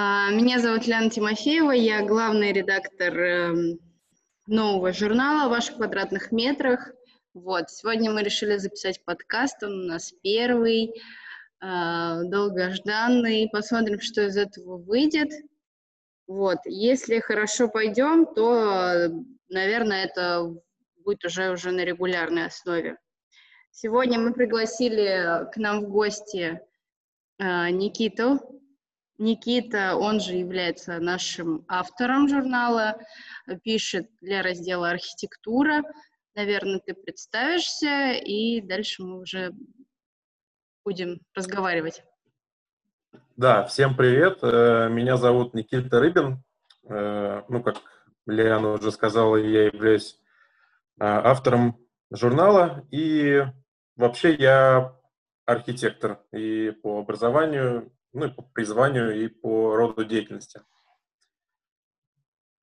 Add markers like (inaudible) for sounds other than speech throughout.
А, меня зовут Лена Тимофеева, я главный редактор эм, нового журнала «Ваших квадратных метрах». Вот, сегодня мы решили записать подкаст, он у нас первый, а, долгожданный. Посмотрим, что из этого выйдет. Вот, если хорошо пойдем, то, наверное, это будет уже, уже на регулярной основе. Сегодня мы пригласили к нам в гости э, Никиту Никита, он же является нашим автором журнала, пишет для раздела «Архитектура». Наверное, ты представишься, и дальше мы уже будем разговаривать. Да, всем привет. Э, меня зовут Никита Рыбин. Э, ну, как Лиана уже сказала, я являюсь э, автором журнала. И вообще я архитектор и по образованию, ну и по призванию, и по роду деятельности.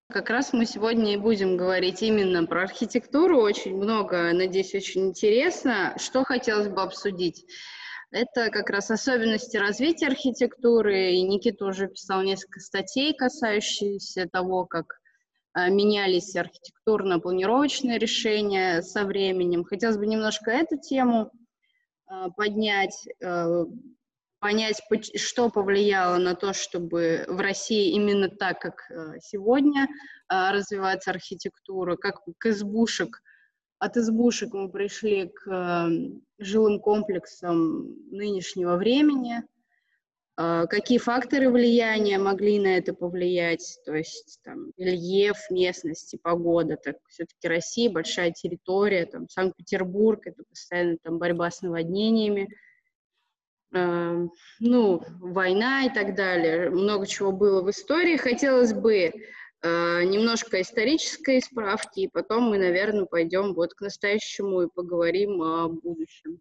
Как раз мы сегодня и будем говорить именно про архитектуру. Очень много, надеюсь, очень интересно. Что хотелось бы обсудить? Это как раз особенности развития архитектуры. И Никита уже писал несколько статей, касающихся того, как а, менялись архитектурно-планировочные решения со временем. Хотелось бы немножко эту тему а, поднять, а, понять, что повлияло на то, чтобы в России именно так, как э, сегодня э, развивается архитектура, как к избушек, от избушек мы пришли к э, жилым комплексам нынешнего времени, какие факторы влияния могли на это повлиять, то есть там рельеф местности, погода, так все-таки Россия большая территория, там Санкт-Петербург, это постоянно там борьба с наводнениями, Эм, ну, война и так далее. Много чего было в истории. Хотелось бы э, немножко исторической справки, и потом мы, наверное, пойдем вот к настоящему и поговорим о будущем.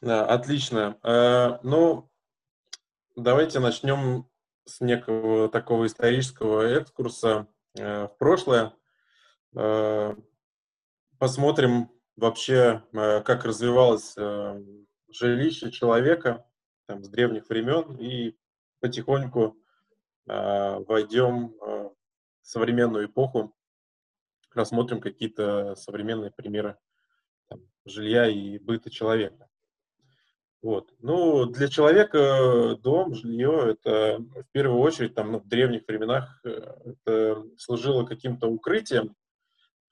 Да, отлично. Э, ну, давайте начнем с некого такого исторического экскурса э, в прошлое. Посмотрим, вообще, э, как развивалось э, жилище человека там, с древних времен, и потихоньку э, войдем в современную эпоху, рассмотрим какие-то современные примеры там, жилья и быта человека. Вот. Ну, для человека дом, жилье, это в первую очередь там, ну, в древних временах это служило каким-то укрытием,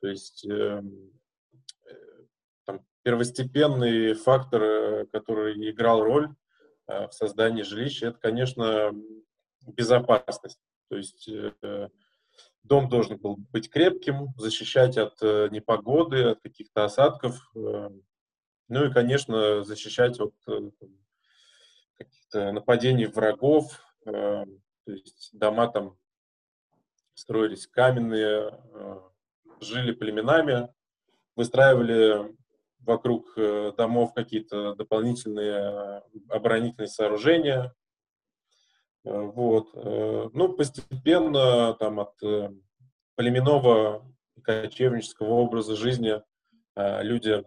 то есть эм, первостепенный фактор, э, который играл роль э, в создании жилища, это, конечно, безопасность. То есть э, дом должен был быть крепким, защищать от непогоды, от каких-то осадков, ну и, конечно, защищать от каких-то нападений врагов. То есть дома там строились каменные, жили племенами, выстраивали вокруг э, домов какие-то дополнительные э, оборонительные сооружения. Э, вот. Ну, постепенно там от племенного кочевнического образа жизни люди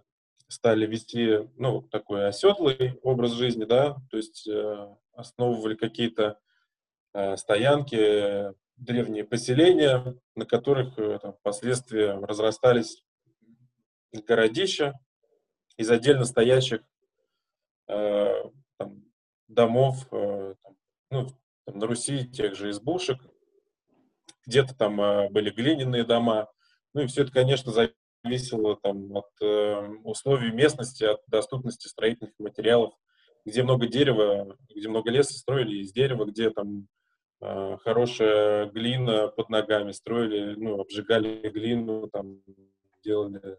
стали вести, ну, такой оседлый образ жизни, да, то есть основывали какие-то стоянки, древние поселения, на которых там, впоследствии разрастались городища, из отдельно стоящих э, там, домов, э, там, ну, там, на Руси тех же избушек, где-то там э, были глиняные дома, ну и все это, конечно, зависело там, от э, условий местности, от доступности строительных материалов, где много дерева, где много леса строили из дерева, где там э, хорошая глина под ногами строили, ну, обжигали глину, там, делали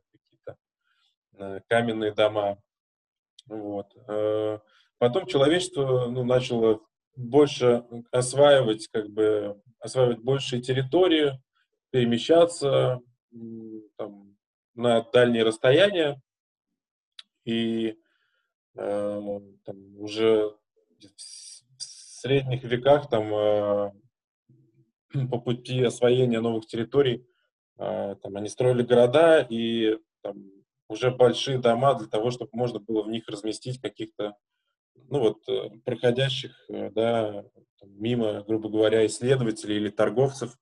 каменные дома. Вот. Э, потом человечество ну, начало больше осваивать, как бы, осваивать большие территории, перемещаться там, на дальние расстояния. И э, там, уже в средних веках там, э, (clears throat) по пути освоения новых территорий э, там, они строили города и там, уже большие дома для того, чтобы можно было в них разместить каких-то ну вот, проходящих, да, мимо, грубо говоря, исследователей или торговцев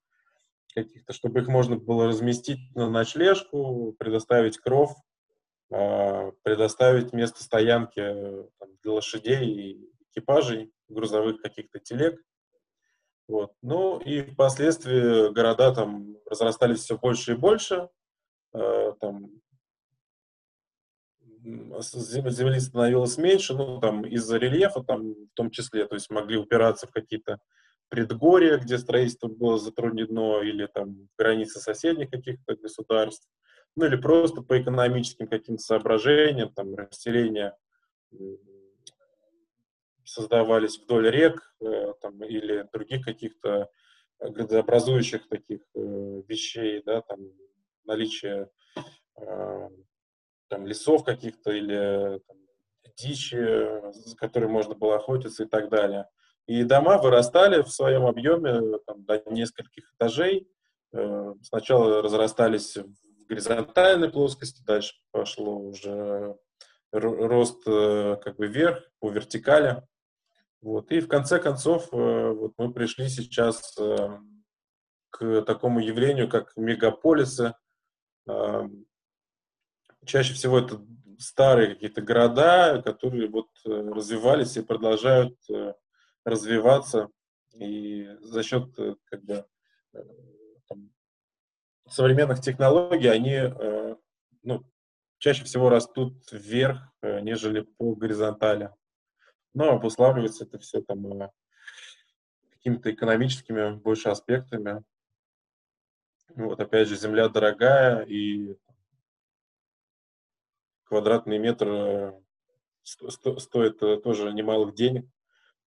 каких-то, чтобы их можно было разместить на ночлежку, предоставить кров, а, предоставить место стоянки там, для лошадей и экипажей, грузовых каких-то телег. Вот. Ну и впоследствии города там разрастались все больше и больше, э, там земли становилось меньше, ну там из-за рельефа там в том числе, то есть могли упираться в какие-то предгорья, где строительство было затруднено, или там границы соседних каких-то государств, ну или просто по экономическим каким-то соображениям, там расселения создавались вдоль рек э, там, или других каких-то градообразующих таких э, вещей, да, там наличие э, там, лесов каких-то или там, дичи, за которой можно было охотиться и так далее. И дома вырастали в своем объеме там, до нескольких этажей. Э, сначала разрастались в горизонтальной плоскости, дальше пошло уже рост э, как бы вверх, по вертикали. Вот. И в конце концов э, вот мы пришли сейчас к такому явлению, как мегаполисы. Чаще всего это старые какие-то города, которые вот развивались и продолжают развиваться, и за счет э, как бы, э, там, современных технологий они э, ну, чаще всего растут вверх, нежели по горизонтали. Но обуславливается это все там какими-то экономическими больше аспектами. Вот, опять же, земля дорогая, и квадратный метр стоит тоже немалых денег.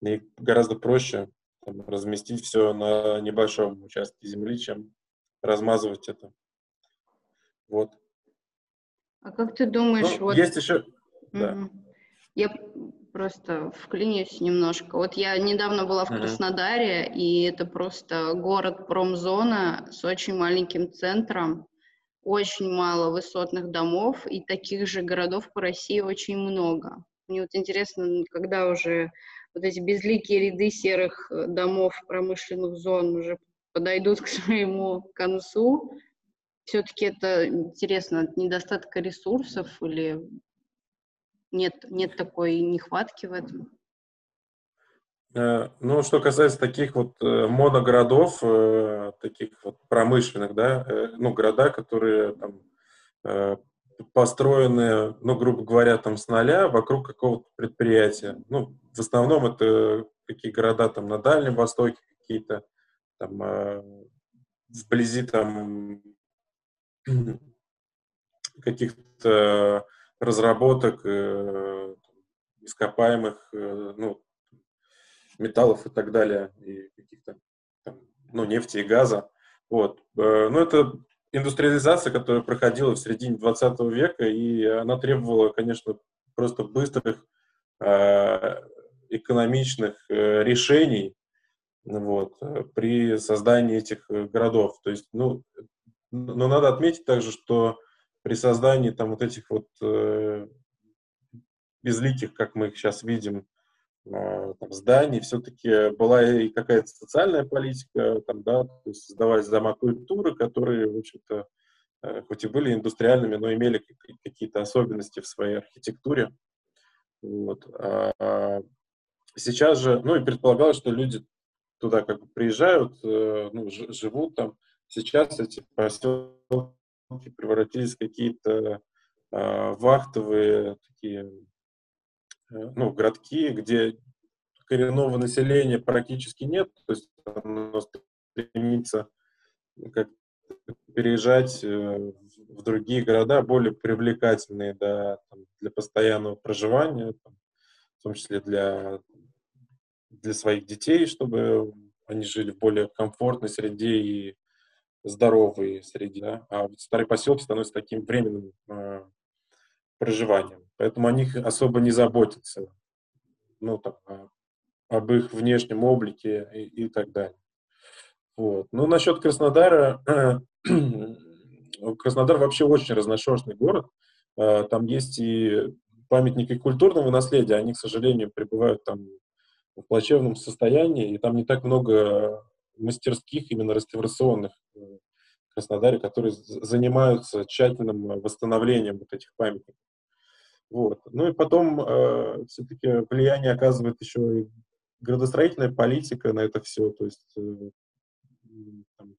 И гораздо проще там, разместить все на небольшом участке земли, чем размазывать это. Вот. А как ты думаешь, ну, вот... Есть еще... Угу. Да. Я просто вклинюсь немножко. Вот я недавно была в Краснодаре, и это просто город-промзона с очень маленьким центром, очень мало высотных домов, и таких же городов по России очень много. Мне вот интересно, когда уже вот эти безликие ряды серых э, домов промышленных зон уже подойдут (laughs) к своему концу. Все-таки это интересно от недостатка ресурсов или нет, нет такой нехватки в этом? Э, ну, что касается таких вот э, моногородов, таких вот промышленных, да, ну, города, которые там построены, ну, грубо говоря, там с нуля вокруг какого-то предприятия. Ну, в основном это какие города там на Дальнем Востоке, какие-то там э, вблизи там (clears throat) каких-то разработок э, ископаемых, э, ну, металлов и так далее, и каких-то ну, нефти и газа. Вот. Э, ну, это индустриализация, которая проходила в середине 20 века, и она требовала, конечно, просто быстрых, э, экономичных э, решений вот, при создании этих э, городов. То есть, ну, но надо отметить также, что при создании там вот этих вот безликих, как мы их сейчас видим, там, зданий, все-таки была и какая-то социальная политика, там, да, то есть создавались дома культуры, которые, в общем-то, э, хоть и были индустриальными, но имели какие-то особенности в своей архитектуре. Вот. А сейчас же, ну и предполагалось, что люди туда как бы приезжают, э, ну, живут там. Сейчас эти поселки превратились в какие-то а, вахтовые такие Э, ну, городки, где коренного населения практически нет, то есть оно стремится как переезжать э, в другие города, более привлекательные да, там, для постоянного проживания, там, в том числе для, для своих детей, чтобы они жили в более комфортной среде и здоровой среде. Да? А вот старые поселки становятся таким временным э, проживанием. Поэтому о них особо не заботятся. Ну, там, об их внешнем облике и, и так далее. Вот. Ну, насчет Краснодара, (clears throat) Краснодар вообще очень разношерстный город. А, там есть и памятники культурного наследия, они, к сожалению, пребывают там в плачевном состоянии, и там не так много мастерских, именно реставрационных э, в Краснодаре, которые занимаются тщательным восстановлением вот этих памятников. Вот. Ну и потом э, все-таки влияние оказывает еще и градостроительная политика на это все, то есть э, там,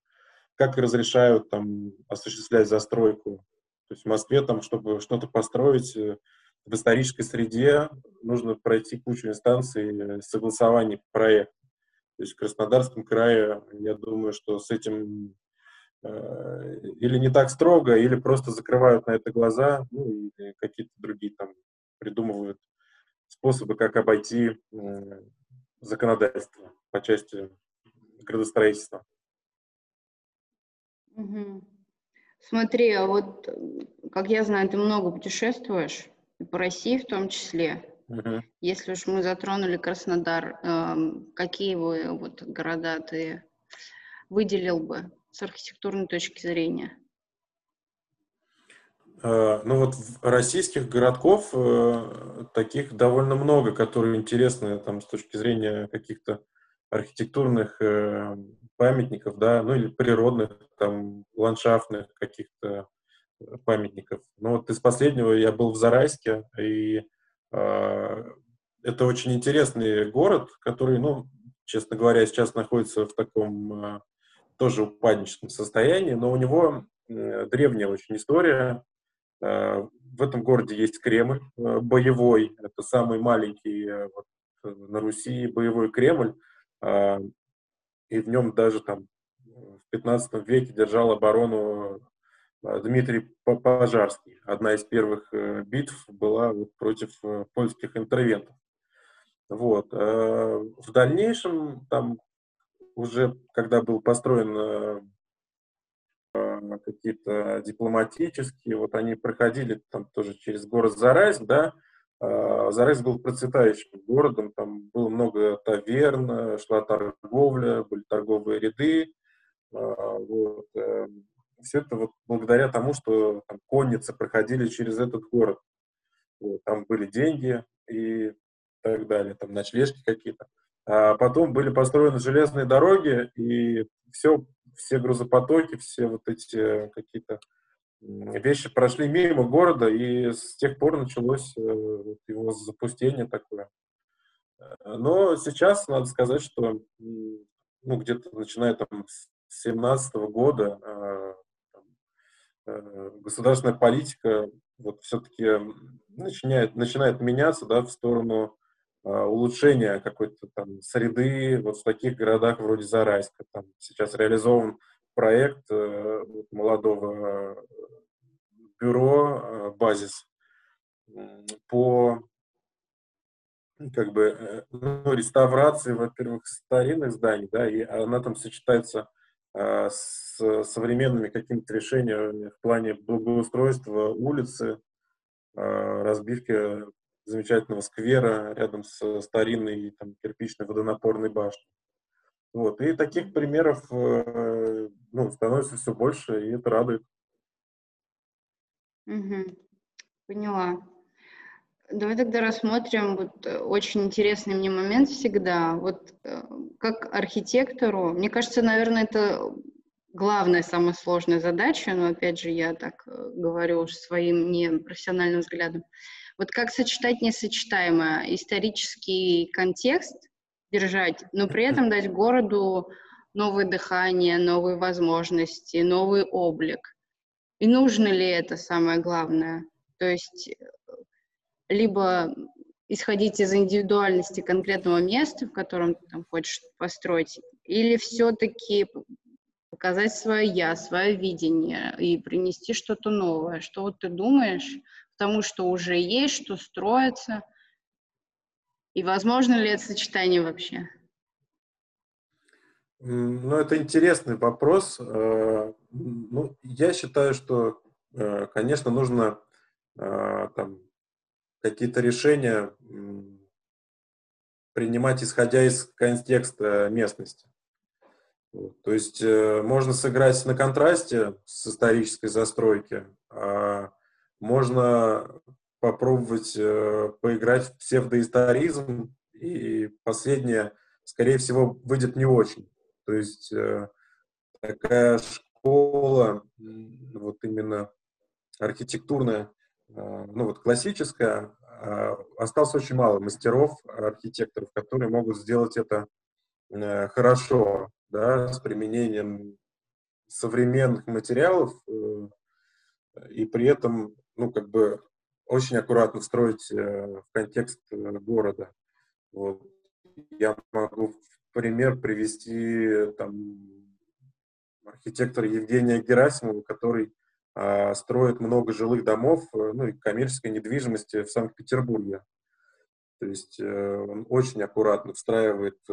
как разрешают там осуществлять застройку. То есть в Москве там, чтобы что-то построить э, в исторической среде, нужно пройти кучу инстанций согласования проекта. То есть в Краснодарском крае, я думаю, что с этим э, или не так строго, или просто закрывают на это глаза, ну, или какие-то другие там придумывают способы, как обойти э, законодательство по части градостроительства. Угу. Смотри, а вот, как я знаю, ты много путешествуешь, и по России в том числе. Угу. Если уж мы затронули Краснодар, э, какие вы вот города ты выделил бы с архитектурной точки зрения? Э, ну вот российских городков э, таких довольно много, которые интересны там с точки зрения каких-то архитектурных э, памятников, да, ну или природных, там, ландшафтных каких-то памятников. Ну вот из последнего я был в Зарайске, и а, это очень интересный город, который, ну, честно говоря, сейчас находится в таком а, тоже упадническом состоянии, но у него древняя очень история. А, в этом городе есть Кремль боевой, это самый маленький вот, на Руси боевой Кремль, и в нем даже там в 15 веке держал оборону а, Дмитрий Пожарский. Одна из первых э, битв была вот против э, польских интервентов. Вот. А, в дальнейшем, там уже когда был построен э, а, какие-то дипломатические, вот они проходили там тоже через город Зарайск, да, Зарайск был процветающим городом, там было много таверн, шла торговля, были торговые ряды, вот, все это вот благодаря тому, что там, конницы проходили через этот город. Вот, там были деньги и так далее, там ночлежки какие-то. А потом были построены железные дороги, и все, все грузопотоки, все вот эти какие-то вещи прошли мимо города, и с тех пор началось э, его запустение такое. Но сейчас надо сказать, что ну, где-то начиная там с 17 года а, Э, государственная политика вот все-таки начинает, начинает меняться да, в сторону э, улучшения какой-то там среды вот в таких городах вроде Зарайска. Там сейчас реализован проект э, молодого бюро «Базис» по как бы ну, реставрации, во-первых, старинных зданий, да, и она там сочетается а, с современными какими-то решениями в плане благоустройства улицы, а, разбивки замечательного сквера рядом с старинной там, кирпичной водонапорной башней. Вот. И таких примеров э, ну, становится все больше, и это радует. Угу. Поняла. Давай тогда рассмотрим вот э, очень интересный мне момент всегда. Вот э, как архитектору, мне кажется, наверное, это главная, самая сложная задача, но опять же я так э, говорю своим непрофессиональным взглядом. Вот как сочетать несочетаемое, исторический контекст держать, но при этом дать городу новое дыхание, новые возможности, новый облик. И нужно ли это самое главное? То есть либо исходить из индивидуальности конкретного места, в котором ты там хочешь построить, или все-таки показать свое я, свое видение и принести что-то новое. Что вот ты думаешь, потому что уже есть, что строится, и возможно ли это сочетание вообще? Ну, это интересный вопрос. Э, ну, я считаю, что, э, конечно, нужно э, там, какие-то решения принимать, исходя из контекста местности. То есть можно сыграть на контрасте с исторической застройки, а можно попробовать э, поиграть в псевдоисторизм, и последнее, скорее всего, выйдет не очень. То есть э, такая школа, вот именно архитектурная, э, ну вот классическая, э, осталось очень мало мастеров, архитекторов, которые могут сделать это э, хорошо, да, с применением современных материалов э, и при этом, ну, как бы очень аккуратно встроить э, в контекст э, города. Вот. Я могу в пример привести там архитектора Евгения Герасимова, который э, строит много жилых домов, э, ну и коммерческой недвижимости в Санкт-Петербурге. То есть э, он очень аккуратно встраивает э,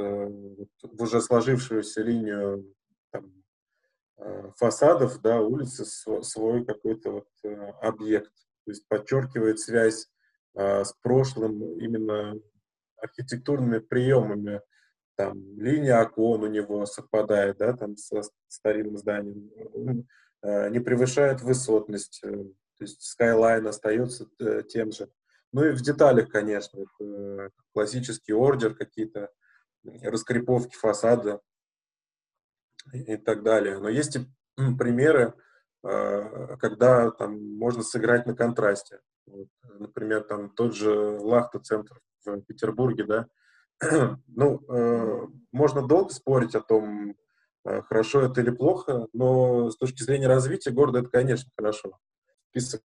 в уже сложившуюся линию фасадов, да, улицы свой какой-то вот э, объект. То есть подчеркивает связь э, с прошлым именно архитектурными приемами. Там линия окон у него совпадает, да, там со старинным зданием. Э, не превышает высотность, э, то есть скайлайн остается э, тем же. Ну и в деталях, конечно, классический ордер, какие-то раскреповки фасада и, так далее. Но есть и примеры, э, когда там можно сыграть на контрасте. Вот, например, там тот же Лахта-центр в Петербурге, да, (clears throat) ну, э, можно долго спорить о том, э, хорошо это или плохо, но с точки зрения развития города это, конечно, хорошо. Список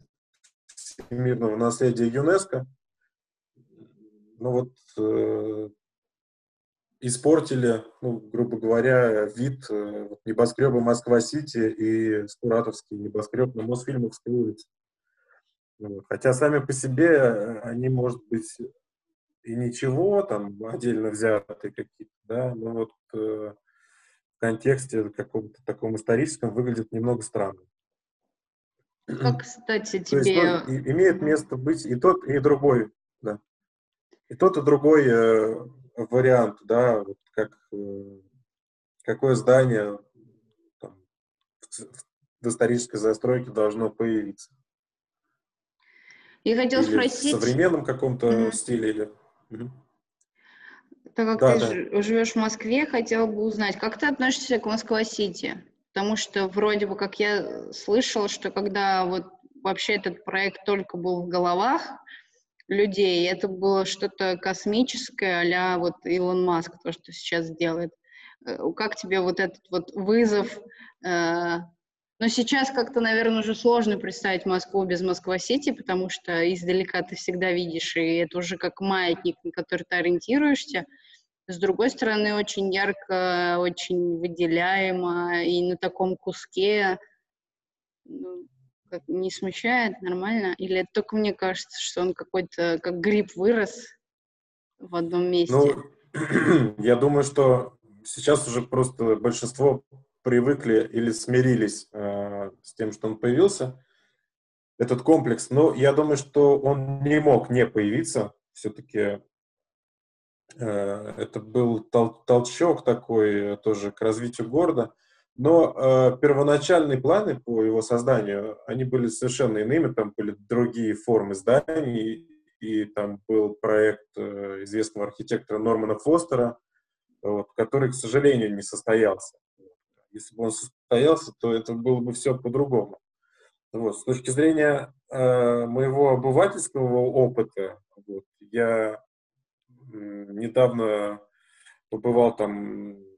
всемирного наследия ЮНЕСКо, ну вот э, испортили, ну, грубо говоря, вид э, небоскреба Москва-Сити и Скуратовский небоскреб на Мосфильмовской улице. Хотя сами по себе э, они, может быть, и ничего, там, отдельно взятые какие-то, да, но вот э, в контексте каком-то таком историческом выглядит немного странно. Как, кстати, тебе... То есть, ну, и, имеет место быть и тот, и другой, да. И тот, и другой э, вариант, да, вот как, э, какое здание там, в, исторической застройке должно появиться. Я хотел или спросить... В современном каком-то mm-hmm. стиле или... Угу. Так как да, ты да. живешь в Москве, хотела бы узнать, как ты относишься к Москва-Сити? Потому что вроде бы, как я слышала, что когда вот вообще этот проект только был в головах людей, это было что-то космическое, а вот Илон Маск, то, что сейчас делает. Э, как тебе вот этот вот вызов э, но сейчас как-то, наверное, уже сложно представить Москву без Москва-Сити, потому что издалека ты всегда видишь, и это уже как маятник, на который ты ориентируешься. С другой стороны, очень ярко, очень выделяемо, и на таком куске ну, как, не смущает, нормально? Или это только мне кажется, что он какой-то, как гриб вырос в одном месте? Ну, (clears throat) я думаю, что сейчас уже просто большинство привыкли или смирились э, с тем, что он появился, этот комплекс. Но я думаю, что он не мог не появиться. Все-таки э, это был тол толчок такой тоже к развитию города. Но э, первоначальные планы по его созданию, они были совершенно иными. Там были другие формы зданий. И там был проект э, известного архитектора Нормана Фостера, вот, который, к сожалению, не состоялся. Если бы он состоялся, то это было бы все по-другому. Вот. С точки зрения э, моего обывательского опыта, вот, я недавно побывал там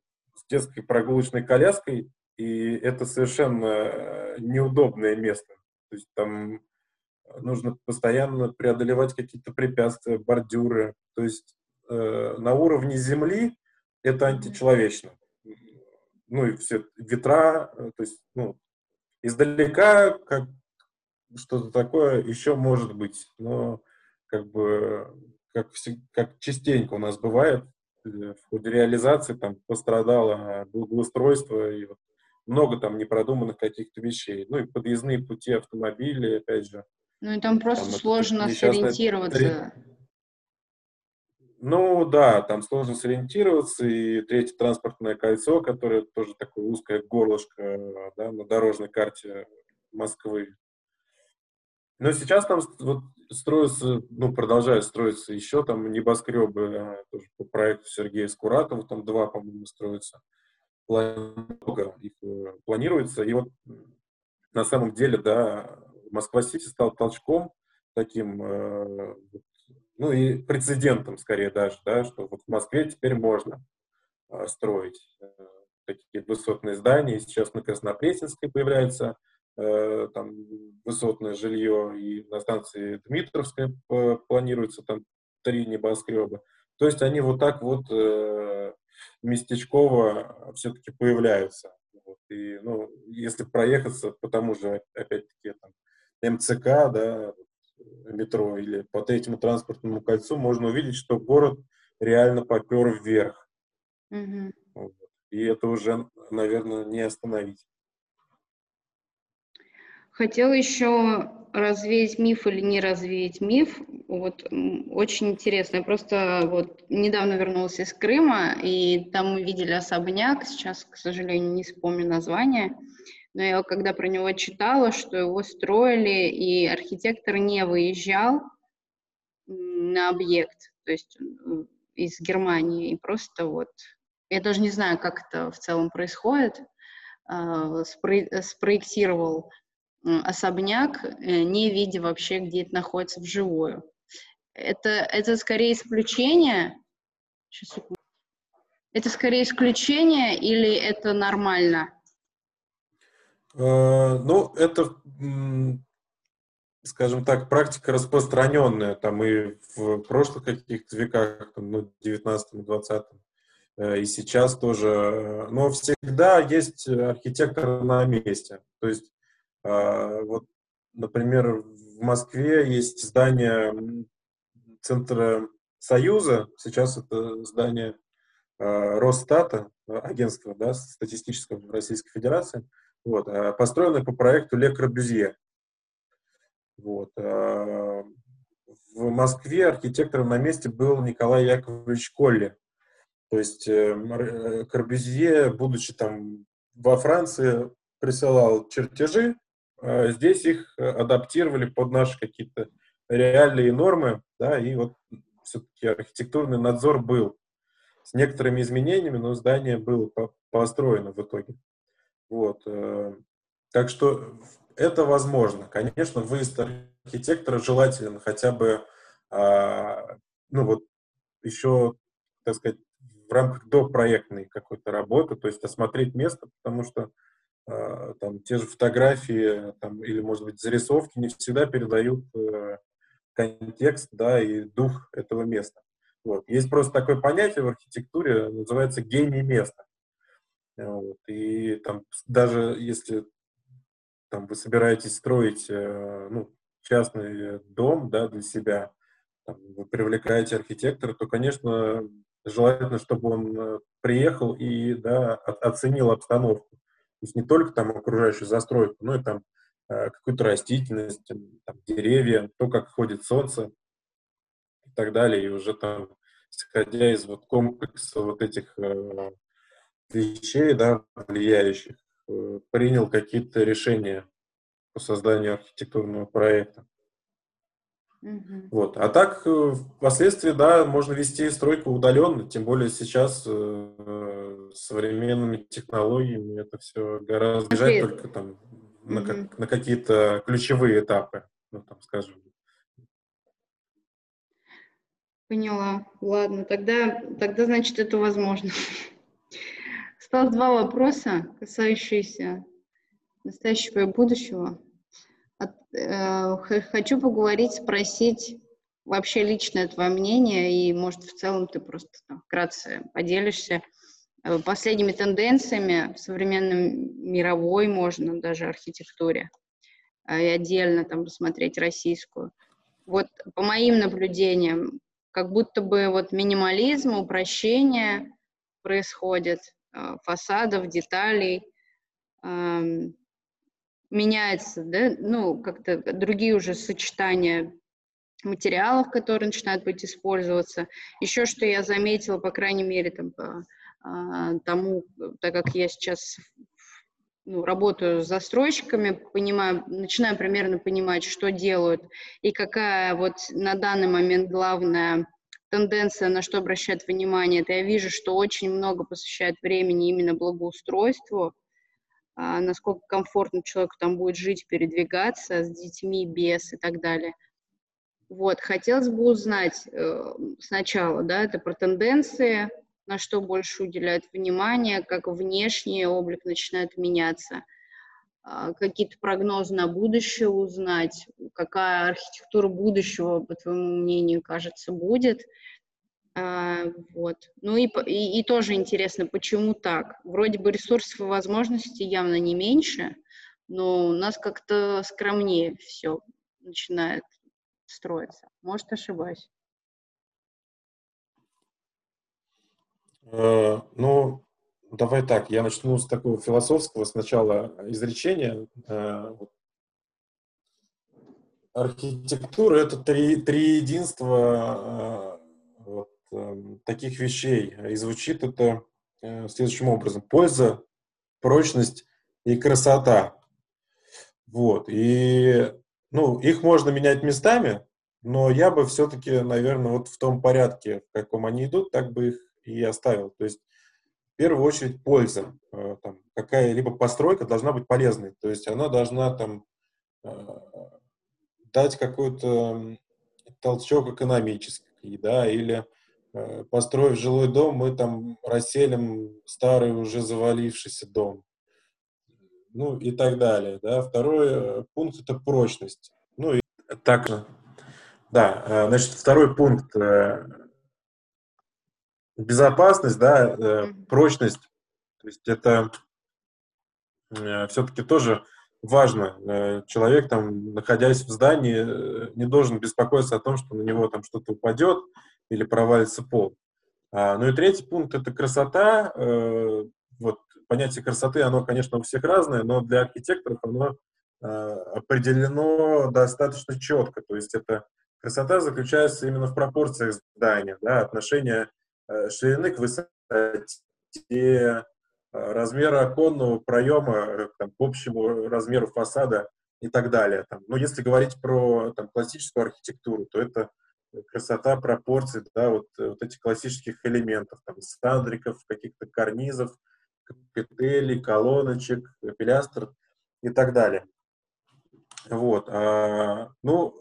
детской прогулочной коляской, и это совершенно э, неудобное место. То есть там нужно постоянно преодолевать какие-то препятствия, бордюры. То есть э, на уровне земли это античеловечно ну и все ветра, э, то есть, ну, издалека как что-то такое еще может быть, но как бы как, как частенько у нас бывает, э, в ходе реализации там пострадало благоустройство и вот много там непродуманных каких-то вещей. Ну и подъездные пути автомобилей, опять же. Ну и там просто там сложно сориентироваться. Ну да, там сложно сориентироваться, и третье транспортное кольцо, которое тоже такое узкое горлышко да, на дорожной карте Москвы. Но сейчас там вот строятся, ну, продолжают строиться еще там небоскребы, а, тоже по проекту Сергея Скуратова, там два, по-моему, строятся. Много их э, планируется. И вот на самом деле, да, Москва-Сити стал толчком таким, э, ну и прецедентом скорее даже, да, что вот в Москве теперь можно э, строить э, такие высотные здания. Сейчас на Краснопресненской появляется э, там высотное жилье, и на станции Дмитровская планируется там три небоскреба. То есть они вот так вот э, местечково все-таки появляются. Вот. И, ну, если проехаться по тому же, опять-таки, там, МЦК, да, метро или по третьему транспортному кольцу, можно увидеть, что город реально попер вверх. Mm-hmm. Вот. И это уже, наверное, не остановить. Хотела еще развеять миф или не развеять миф. Вот очень интересно. Я просто вот недавно вернулась из Крыма, и там мы видели особняк. Сейчас, к сожалению, не вспомню название. Но я когда про него читала, что его строили, и архитектор не выезжал на объект, то есть из Германии, и просто вот... Я даже не знаю, как это в целом происходит. А, спроектировал особняк, э, не видя вообще, где это находится вживую. Это, это скорее исключение. Сейчас, Это скорее исключение или это нормально? Э, ну, это, скажем так, практика распространенная, там и в прошлых каких-то веках, там, ну, 19-20, э, и сейчас тоже. Но всегда есть архитектор на месте. То есть вот, например, в Москве есть здание Центра Союза, сейчас это здание а, Росстата, агентства да, статистического Российской Федерации, вот, а, построенное по проекту Ле Корбюзье. Вот. В Москве архитектором на месте был Николай Яковлевич Колли. То есть э, Корбюзье, будучи там во Франции, присылал чертежи а, здесь их э, адаптировали под наши какие-то реальные нормы, да, и вот все-таки архитектурный надзор был с некоторыми изменениями, но здание было построено в итоге. Вот. Э, так что это возможно. Конечно, выезд архитектора желателен хотя бы, а, ну вот, еще, так сказать, в рамках допроектной какой-то работы, то есть осмотреть место, потому что а, там те же фотографии там, или, может быть, зарисовки не всегда передают э, контекст, да, и дух этого места. Вот. Есть просто такое понятие в архитектуре, называется гений места. Вот. И там даже если там, вы собираетесь строить э, ну, частный дом да, для себя, там, вы привлекаете архитектора, то, конечно, желательно, чтобы он э, приехал и да, оценил обстановку. То есть не только там окружающую застройку, но и там э, какую-то растительность, там, деревья, то, как ходит солнце и так далее. И уже там, исходя из вот комплекса вот этих э, вещей, да, влияющих, э, принял какие-то решения по созданию архитектурного проекта. Mm-hmm. Вот. А так, э, впоследствии, да, можно вести стройку удаленно, тем более сейчас э, современными технологиями это все гораздо бежать только там mm-hmm. на, как, на какие-то ключевые этапы, ну, там, скажем. Поняла. Ладно, тогда, тогда значит, это возможно. (laughs) Осталось два вопроса, касающиеся настоящего и будущего. Э, хочу поговорить, спросить вообще личное твое мнение, и, может, в целом ты просто там, вкратце поделишься э, последними тенденциями в современном мировой, можно даже архитектуре, э, и отдельно там посмотреть российскую. Вот по моим наблюдениям, как будто бы вот минимализм, упрощение происходит, фасадов, деталей, эм, меняется, да, ну, как-то другие уже сочетания материалов, которые начинают быть использоваться. Еще что я заметила, по крайней мере, там, по а, тому, так как я сейчас ну, работаю с застройщиками, понимаю, начинаю примерно понимать, что делают и какая вот на данный момент главная тенденция, на что обращают внимание, это я вижу, что очень много посвящают времени именно благоустройству, насколько комфортно человеку там будет жить, передвигаться с детьми, без и так далее. Вот, хотелось бы узнать э, сначала, да, это про тенденции, на что больше уделяют внимание, как внешний облик начинает меняться, а, какие-то прогнозы на будущее узнать, какая архитектура будущего, по твоему мнению, кажется, будет. А, вот. Ну и, и, и тоже интересно, почему так? Вроде бы ресурсов и возможностей явно не меньше, но у нас как-то скромнее все начинает строиться. Может, ошибаюсь. Э, ну, давай так, я начну с такого философского сначала изречения. Э, архитектура — это три, три единства э, таких вещей. И звучит это следующим образом. Польза, прочность и красота. Вот. И, ну, их можно менять местами, но я бы все-таки, наверное, вот в том порядке, в каком они идут, так бы их и оставил. То есть в первую очередь польза. Э, там, какая-либо постройка должна быть полезной. То есть она должна там э, дать какой-то толчок экономический, да, или э, построив жилой дом, мы там расселим старый уже завалившийся дом. Ну и так далее, да. Второй пункт — это прочность. Ну и так же. Да, значит, второй пункт безопасность, да, э, прочность. То есть это э, все-таки тоже важно. Э, человек, там, находясь в здании, э, не должен беспокоиться о том, что на него там что-то упадет или провалится пол. А, ну и третий пункт — это красота. Э, вот понятие красоты, оно, конечно, у всех разное, но для архитекторов оно э, определено достаточно четко. То есть это красота заключается именно в пропорциях здания, да, отношения Э, ширины к высоте, размера оконного проема там, к общему размеру фасада и так далее. Там. Но если говорить про там, классическую архитектуру, то это красота пропорций, да, вот, вот этих классических элементов, там, сандриков, каких-то карнизов, капителей, колоночек, пилястр и так далее. Вот. А, ну,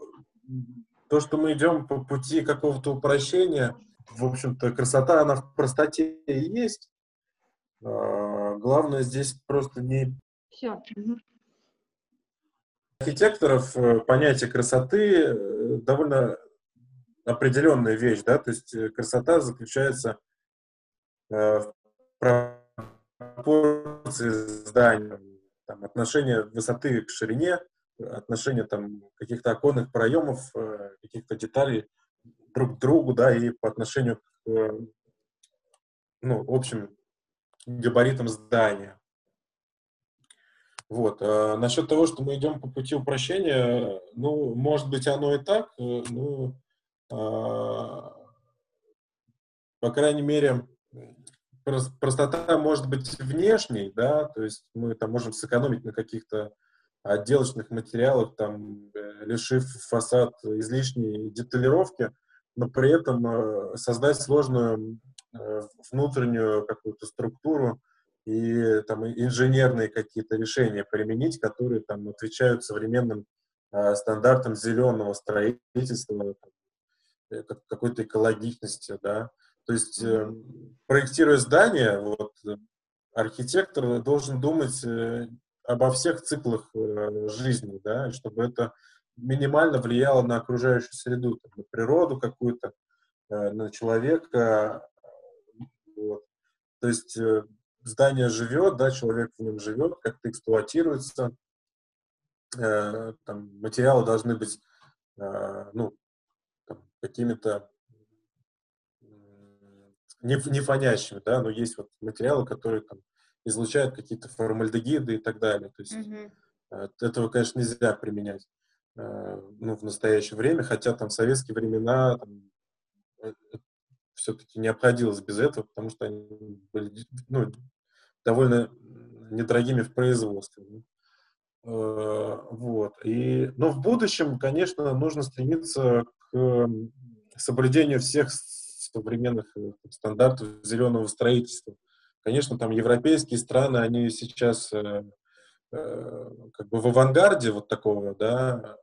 то, что мы идем по пути какого-то упрощения – в общем-то, красота, она в простоте и есть. А, главное здесь просто не... Все. Архитекторов э, понятие красоты э, довольно определенная вещь, да, то есть э, красота заключается в пропорции здания, там, отношение высоты к ширине, отношение там каких-то оконных проемов, каких-то деталей друг к другу, да, и по отношению к, э, ну, общим габаритам здания. Вот. А насчет того, что мы идем по пути упрощения, ну, может быть, оно и так, э, ну, по крайней мере, простота может быть внешней, да, то есть мы там можем сэкономить на каких-то отделочных материалах, там, э, лишив фасад излишней деталировки, но при этом э, создать сложную э, внутреннюю какую-то структуру и там инженерные какие-то решения применить, которые там отвечают современным стандартам зеленого строительства, какой-то экологичности, да. То есть, проектируя здание, вот, архитектор должен думать обо всех циклах жизни, да, чтобы это минимально влияло на окружающую среду, там, на природу какую-то, э, на человека. Вот. То есть э, здание живет, да, человек в нем живет, как-то эксплуатируется. Э, там, материалы должны быть ну, какими-то не, не фонящими, да, но есть вот материалы, которые там излучают какие-то формальдегиды и так далее. То есть mm-hmm. этого, конечно, нельзя применять. Э, ну, в настоящее время, хотя там в советские времена э, все-таки не обходилось без этого, потому что они были ну, довольно недорогими в производстве. Вот. И, но в будущем, конечно, нужно стремиться соблюдению всех современных стандартов зеленого строительства. Конечно, там европейские страны, они сейчас как бы в авангарде вот такого, да,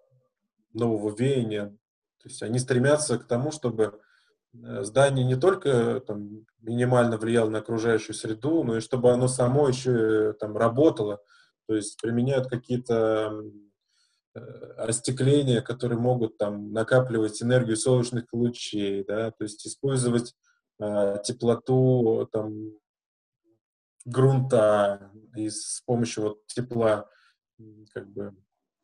нового веяния. То есть они стремятся к тому, чтобы э, здание не только там, минимально влияло на окружающую среду, но и чтобы оно само еще там, работало. То есть применяют какие-то э, остекления, которые могут там накапливать энергию солнечных лучей, да, то есть использовать э, теплоту там грунта и с помощью вот тепла как бы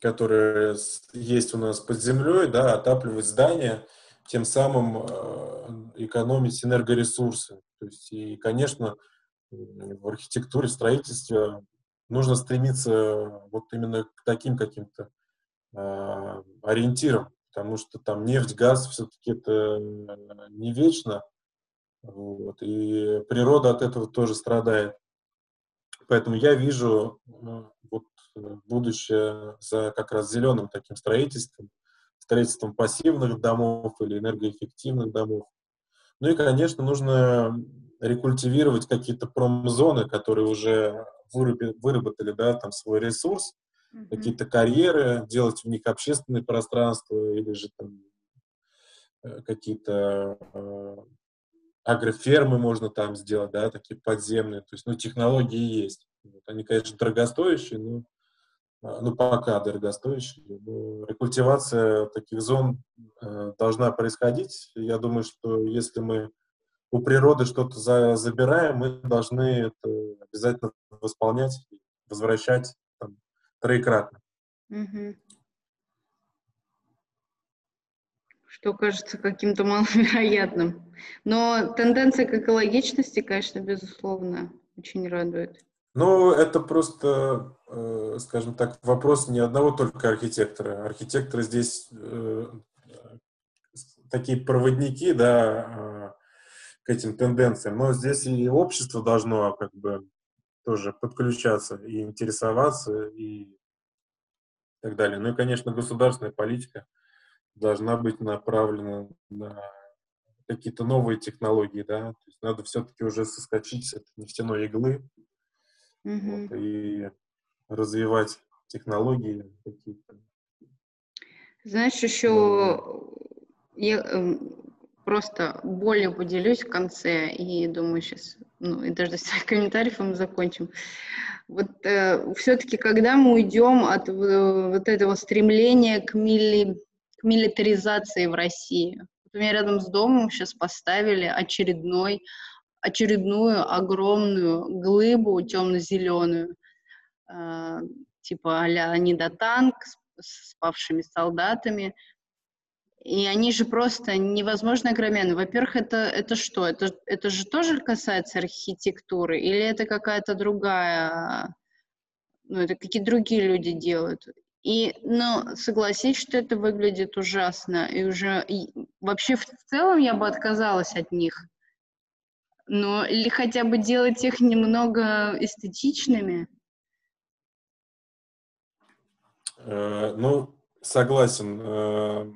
которые есть у нас под землей, да, отапливать здания, тем самым э, экономить энергоресурсы. То есть, и, конечно, в архитектуре, строительстве нужно стремиться вот именно к таким каким-то э, ориентирам, потому что там нефть, газ все-таки это не вечно, вот, и природа от этого тоже страдает. Поэтому я вижу ну, вот будущее за как раз зеленым таким строительством, строительством пассивных домов или энергоэффективных домов. Ну и, конечно, нужно рекультивировать какие-то промзоны, которые уже выработали да, там свой ресурс, mm-hmm. какие-то карьеры, делать в них общественные пространства или же там э, какие-то э, агрофермы можно там сделать, да, такие подземные. То есть, ну, технологии есть. Вот. Они, конечно, дорогостоящие, но а, ну, пока дорогостоящие. Но рекультивация таких зон э, должна происходить. Я думаю, что если мы у природы что-то за, забираем, мы должны это обязательно восполнять, возвращать троекратно. Угу. Что кажется каким-то маловероятным. Но тенденция к экологичности, конечно, безусловно, очень радует. Ну, это просто, э, скажем так, вопрос не одного только архитектора. Архитекторы здесь э, такие проводники, да, э, к этим тенденциям. Но здесь и общество должно как бы тоже подключаться и интересоваться и так далее. Ну и, конечно, государственная политика должна быть направлена на какие-то новые технологии, да. То есть надо все-таки уже соскочить с этой нефтяной иглы, угу. вот, и развивать технологии какие-то. Знаешь, еще я э, просто более поделюсь в конце и думаю сейчас, ну и даже своих (laughs) комментариев мы закончим. Вот э, все-таки, когда мы уйдем от э, вот этого стремления к, мили, к милитаризации в России, вот у меня рядом с домом сейчас поставили очередной очередную огромную глыбу темно-зеленую, э, типа а-ля Анидотанк с, с павшими солдатами. И они же просто невозможно огроменны. Во-первых, это, это что? Это, это же тоже касается архитектуры? Или это какая-то другая... Ну, это какие-то другие люди делают? И, ну, согласись, что это выглядит ужасно. И уже... И вообще, в целом, я бы отказалась от них. Ну, или хотя бы делать их немного эстетичными. Э, ну, согласен э,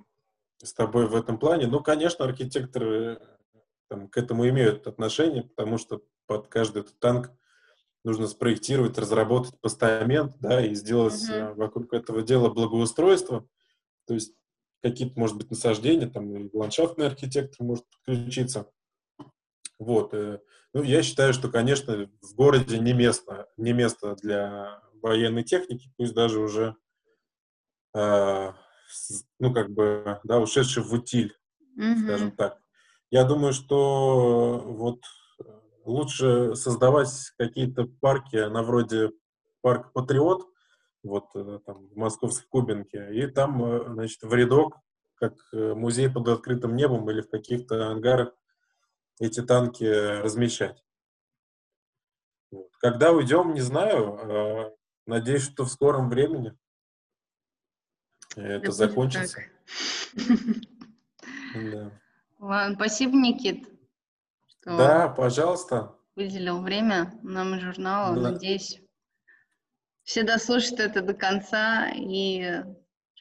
с тобой в этом плане. Ну, конечно, архитекторы там, к этому имеют отношение, потому что под каждый этот танк нужно спроектировать, разработать постамент, да, и сделать uh-huh. вокруг этого дела благоустройство. То есть какие-то, может быть, насаждения, там и ландшафтный архитектор может подключиться. Вот. Э, ну, я считаю, что, конечно, в городе не место, не место для военной техники, пусть даже уже, э, ну, как бы, да, ушедший в утиль, mm-hmm. скажем так. Я думаю, что вот лучше создавать какие-то парки на вроде парк Патриот, вот э, там в московской Кубинке, и там, э, значит, в рядок, как музей под открытым небом или в каких-то ангарах эти танки размещать. Вот. Когда уйдем, не знаю. А, надеюсь, что в скором времени это закончится. Да. Ладно, спасибо, Никит. Да, пожалуйста. Выделил время нам журналу. Да. Надеюсь, все дослушают это до конца и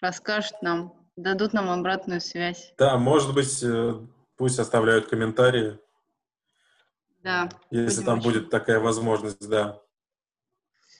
расскажут нам, дадут нам обратную связь. Да, может быть, э, пусть оставляют комментарии. Да. Если там очень... будет такая возможность, да.